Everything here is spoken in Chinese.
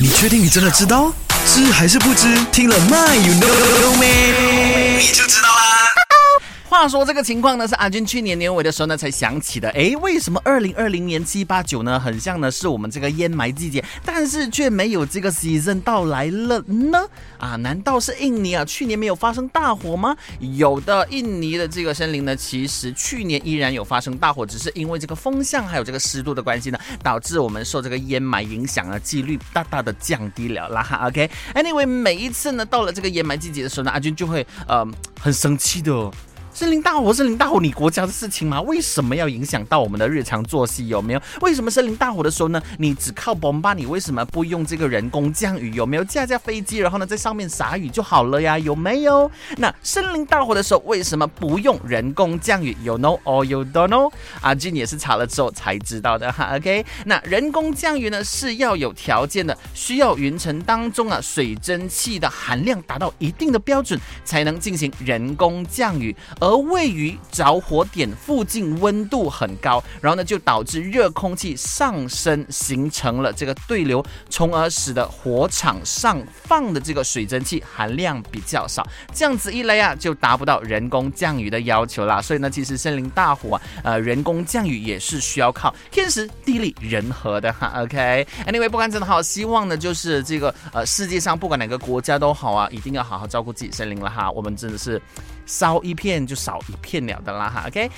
你确定你真的知道？知还是不知？听了 My you know me，？你就知道。话说这个情况呢，是阿军去年年尾的时候呢才想起的。诶，为什么二零二零年七八九呢，很像呢是我们这个烟霾季节，但是却没有这个 season 到来了呢？啊，难道是印尼啊去年没有发生大火吗？有的，印尼的这个森林呢，其实去年依然有发生大火，只是因为这个风向还有这个湿度的关系呢，导致我们受这个烟霾影响啊，几率大大的降低了啦。哈，OK，Anyway，每一次呢到了这个烟霾季节的时候呢，阿军就会呃很生气的。森林大火，森林大火，你国家的事情吗？为什么要影响到我们的日常作息？有没有？为什么森林大火的时候呢？你只靠 bomb 吧？你为什么不用这个人工降雨？有没有架架飞机，然后呢在上面撒雨就好了呀？有没有？那森林大火的时候为什么不用人工降雨？You know or you don't know？阿俊也是查了之后才知道的哈。OK，那人工降雨呢是要有条件的，需要云层当中啊水蒸气的含量达到一定的标准，才能进行人工降雨。而而位于着火点附近，温度很高，然后呢，就导致热空气上升，形成了这个对流，从而使得火场上放的这个水蒸气含量比较少。这样子一来啊，就达不到人工降雨的要求啦。所以呢，其实森林大火啊，呃，人工降雨也是需要靠天时地利人和的哈。OK，Anyway，不管怎么好，希望呢，就是这个呃，世界上不管哪个国家都好啊，一定要好好照顾自己森林了哈。我们真的是。烧一片就少一片了的啦哈，OK。